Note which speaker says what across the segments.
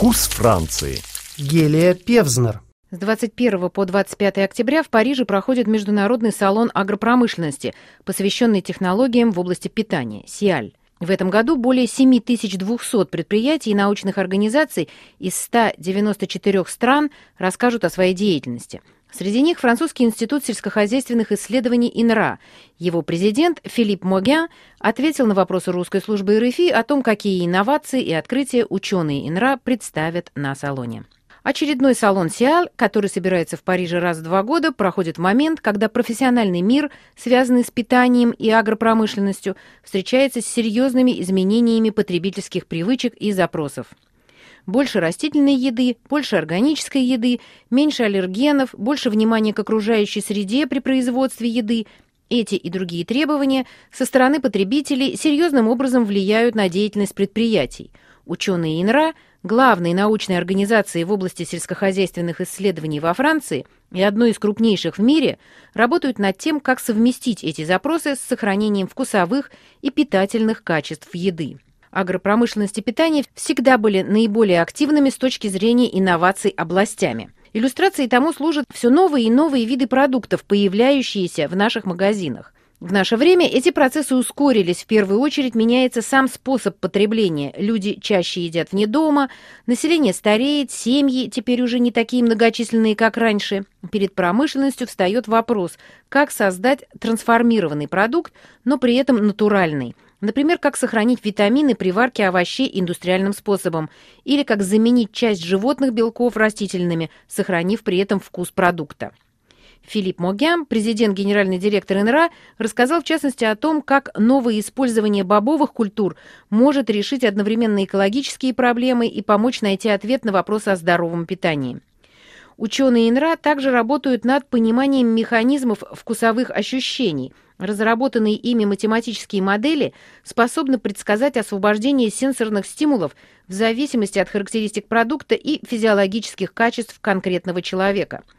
Speaker 1: Вкус Франции.
Speaker 2: Гелия Певзнер.
Speaker 3: С 21 по 25 октября в Париже проходит международный салон агропромышленности, посвященный технологиям в области питания – СИАЛЬ. В этом году более 7200 предприятий и научных организаций из 194 стран расскажут о своей деятельности. Среди них Французский институт сельскохозяйственных исследований ИНРА. Его президент Филипп Могян ответил на вопросы русской службы РФИ о том, какие инновации и открытия ученые ИНРА представят на салоне. Очередной салон «Сиал», который собирается в Париже раз в два года, проходит момент, когда профессиональный мир, связанный с питанием и агропромышленностью, встречается с серьезными изменениями потребительских привычек и запросов. Больше растительной еды, больше органической еды, меньше аллергенов, больше внимания к окружающей среде при производстве еды. Эти и другие требования со стороны потребителей серьезным образом влияют на деятельность предприятий. Ученые ИНРА – главной научной организации в области сельскохозяйственных исследований во Франции и одной из крупнейших в мире, работают над тем, как совместить эти запросы с сохранением вкусовых и питательных качеств еды. Агропромышленность и питание всегда были наиболее активными с точки зрения инноваций областями. Иллюстрацией тому служат все новые и новые виды продуктов, появляющиеся в наших магазинах. В наше время эти процессы ускорились. В первую очередь меняется сам способ потребления. Люди чаще едят вне дома, население стареет, семьи теперь уже не такие многочисленные, как раньше. Перед промышленностью встает вопрос, как создать трансформированный продукт, но при этом натуральный. Например, как сохранить витамины при варке овощей индустриальным способом, или как заменить часть животных белков растительными, сохранив при этом вкус продукта. Филипп Могян, президент генеральный директор НРА, рассказал в частности о том, как новое использование бобовых культур может решить одновременно экологические проблемы и помочь найти ответ на вопрос о здоровом питании. Ученые ИНРА также работают над пониманием механизмов вкусовых ощущений. Разработанные ими математические модели способны предсказать освобождение сенсорных стимулов в зависимости от характеристик продукта и физиологических качеств конкретного человека –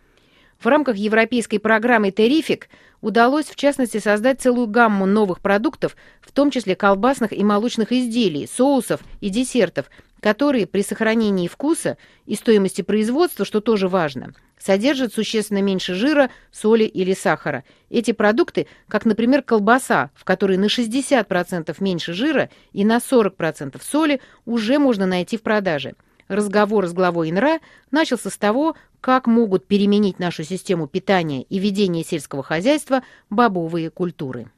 Speaker 3: в рамках европейской программы «Терифик» удалось, в частности, создать целую гамму новых продуктов, в том числе колбасных и молочных изделий, соусов и десертов, которые при сохранении вкуса и стоимости производства, что тоже важно, содержат существенно меньше жира, соли или сахара. Эти продукты, как, например, колбаса, в которой на 60% меньше жира и на 40% соли, уже можно найти в продаже – Разговор с главой ИНРА начался с того, как могут переменить нашу систему питания и ведения сельского хозяйства бобовые культуры.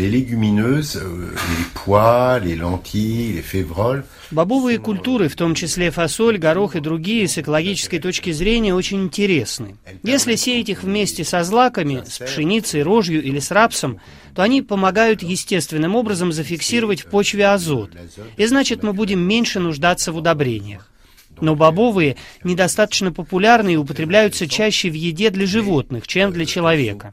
Speaker 4: Euh,
Speaker 5: Бобовые культуры, в том числе фасоль, горох и другие, с экологической точки зрения очень интересны. Если сеять их вместе со злаками, с пшеницей, рожью или с рапсом, то они помогают естественным образом зафиксировать в почве азот, и значит мы будем меньше нуждаться в удобрениях. Но бобовые недостаточно популярны и употребляются чаще в еде для животных, чем для человека.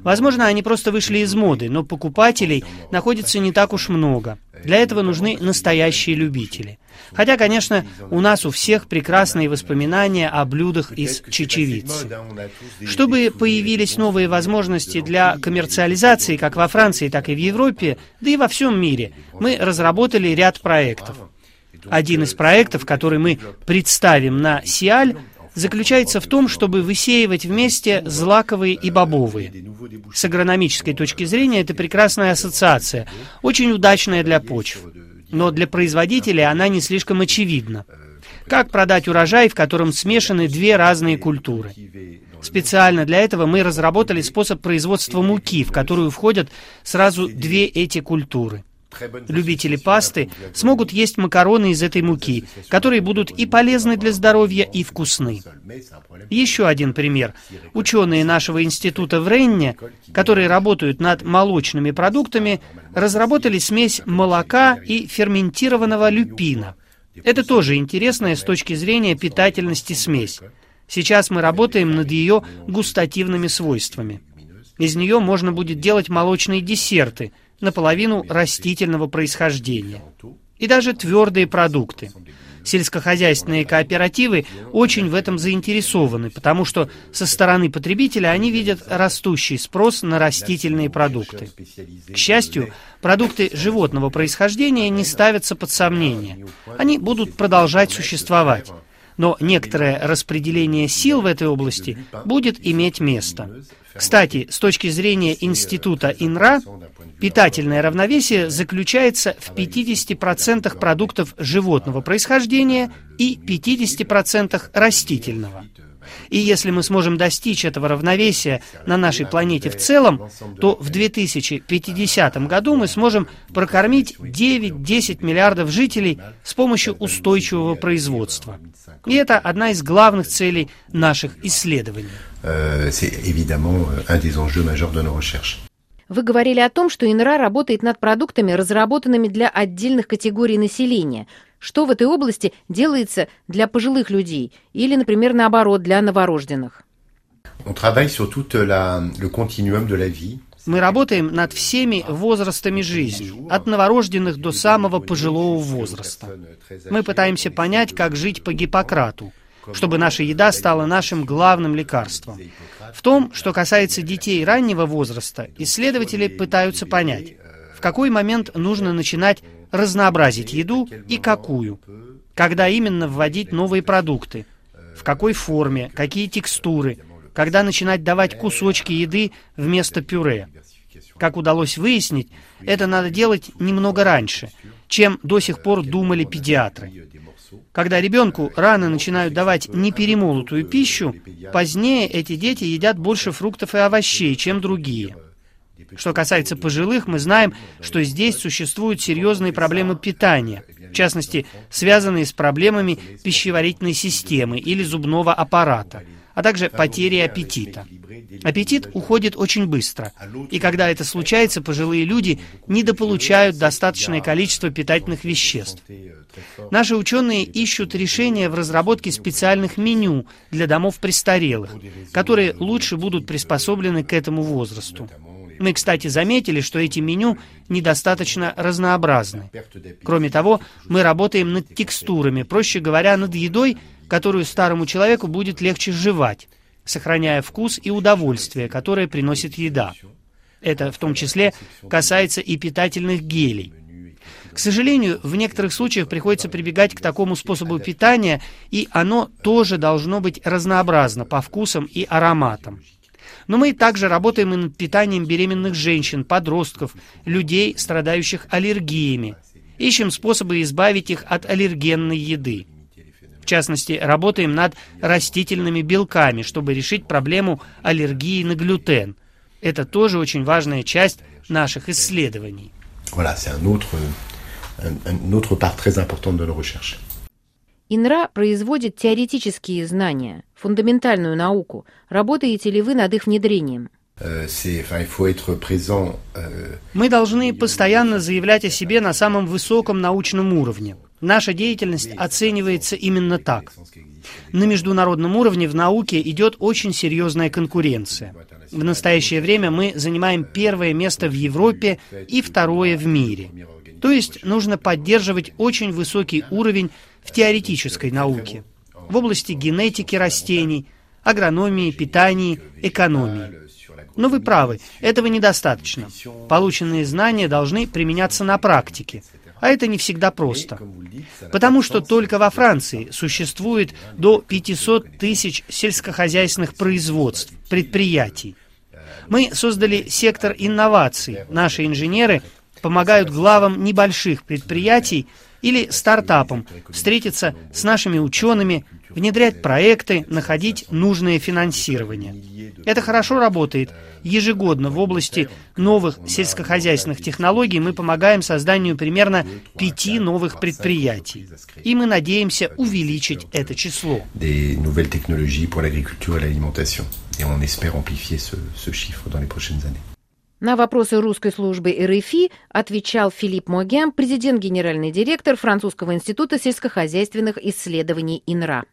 Speaker 5: Возможно, они просто вышли из моды, но покупателей находится не так уж много. Для этого нужны настоящие любители. Хотя, конечно, у нас у всех прекрасные воспоминания о блюдах из чечевицы. Чтобы появились новые возможности для коммерциализации как во Франции, так и в Европе, да и во всем мире, мы разработали ряд проектов. Один из проектов, который мы представим на Сиаль, заключается в том, чтобы высеивать вместе злаковые и бобовые. С агрономической точки зрения это прекрасная ассоциация, очень удачная для почв. Но для производителя она не слишком очевидна. Как продать урожай, в котором смешаны две разные культуры? Специально для этого мы разработали способ производства муки, в которую входят сразу две эти культуры – Любители пасты смогут есть макароны из этой муки, которые будут и полезны для здоровья, и вкусны. Еще один пример. Ученые нашего института в Ренне, которые работают над молочными продуктами, разработали смесь молока и ферментированного люпина. Это тоже интересная с точки зрения питательности смесь. Сейчас мы работаем над ее густативными свойствами. Из нее можно будет делать молочные десерты – наполовину растительного происхождения. И даже твердые продукты. Сельскохозяйственные кооперативы очень в этом заинтересованы, потому что со стороны потребителя они видят растущий спрос на растительные продукты. К счастью, продукты животного происхождения не ставятся под сомнение. Они будут продолжать существовать но некоторое распределение сил в этой области будет иметь место. Кстати, с точки зрения института ИНРА, питательное равновесие заключается в 50% продуктов животного происхождения и 50% растительного. И если мы сможем достичь этого равновесия на нашей планете в целом, то в 2050 году мы сможем прокормить 9-10 миллиардов жителей с помощью устойчивого производства. И это одна из главных целей наших исследований.
Speaker 4: Euh,
Speaker 3: Вы говорили о том, что ИНРА работает над продуктами, разработанными для отдельных категорий населения. Что в этой области делается для пожилых людей или, например, наоборот, для новорожденных?
Speaker 4: On travaille sur tout la, le continuum de la vie.
Speaker 5: Мы работаем над всеми возрастами жизни, от новорожденных до самого пожилого возраста. Мы пытаемся понять, как жить по Гиппократу, чтобы наша еда стала нашим главным лекарством. В том, что касается детей раннего возраста, исследователи пытаются понять, в какой момент нужно начинать разнообразить еду и какую, когда именно вводить новые продукты, в какой форме, какие текстуры – когда начинать давать кусочки еды вместо пюре. Как удалось выяснить, это надо делать немного раньше, чем до сих пор думали педиатры. Когда ребенку рано начинают давать неперемолотую пищу, позднее эти дети едят больше фруктов и овощей, чем другие. Что касается пожилых, мы знаем, что здесь существуют серьезные проблемы питания, в частности, связанные с проблемами пищеварительной системы или зубного аппарата – а также потери аппетита. Аппетит уходит очень быстро, и когда это случается, пожилые люди недополучают достаточное количество питательных веществ. Наши ученые ищут решения в разработке специальных меню для домов престарелых, которые лучше будут приспособлены к этому возрасту. Мы, кстати, заметили, что эти меню недостаточно разнообразны. Кроме того, мы работаем над текстурами, проще говоря, над едой, которую старому человеку будет легче жевать, сохраняя вкус и удовольствие, которое приносит еда. Это в том числе касается и питательных гелей. К сожалению, в некоторых случаях приходится прибегать к такому способу питания, и оно тоже должно быть разнообразно по вкусам и ароматам. Но мы также работаем и над питанием беременных женщин, подростков, людей, страдающих аллергиями. Ищем способы избавить их от аллергенной еды. В частности, работаем над растительными белками, чтобы решить проблему аллергии на глютен. Это тоже очень важная часть наших исследований.
Speaker 4: Voilà, c'est un autre, un, un autre part très importante de nos recherches.
Speaker 3: ИНРА производит теоретические знания, фундаментальную науку. Работаете ли вы над их внедрением?
Speaker 4: Euh, euh,
Speaker 5: Мы должны постоянно заявлять о себе на самом высоком научном уровне. Наша деятельность оценивается именно так. На международном уровне в науке идет очень серьезная конкуренция. В настоящее время мы занимаем первое место в Европе и второе в мире. То есть нужно поддерживать очень высокий уровень в теоретической науке, в области генетики растений, агрономии, питания, экономии. Но вы правы, этого недостаточно. Полученные знания должны применяться на практике – а это не всегда просто. Потому что только во Франции существует до 500 тысяч сельскохозяйственных производств, предприятий. Мы создали сектор инноваций. Наши инженеры помогают главам небольших предприятий или стартапам встретиться с нашими учеными, внедрять проекты, находить нужное финансирование. Это хорошо работает. Ежегодно в области новых сельскохозяйственных технологий мы помогаем созданию примерно пяти новых предприятий. И мы надеемся увеличить это число.
Speaker 4: Et on espère amplifier ce, ce chiffre dans.
Speaker 3: На вопросы русской службы РФИ отвечал Филипп Могем, президент-генеральный директор Французского института сельскохозяйственных исследований ИНРА.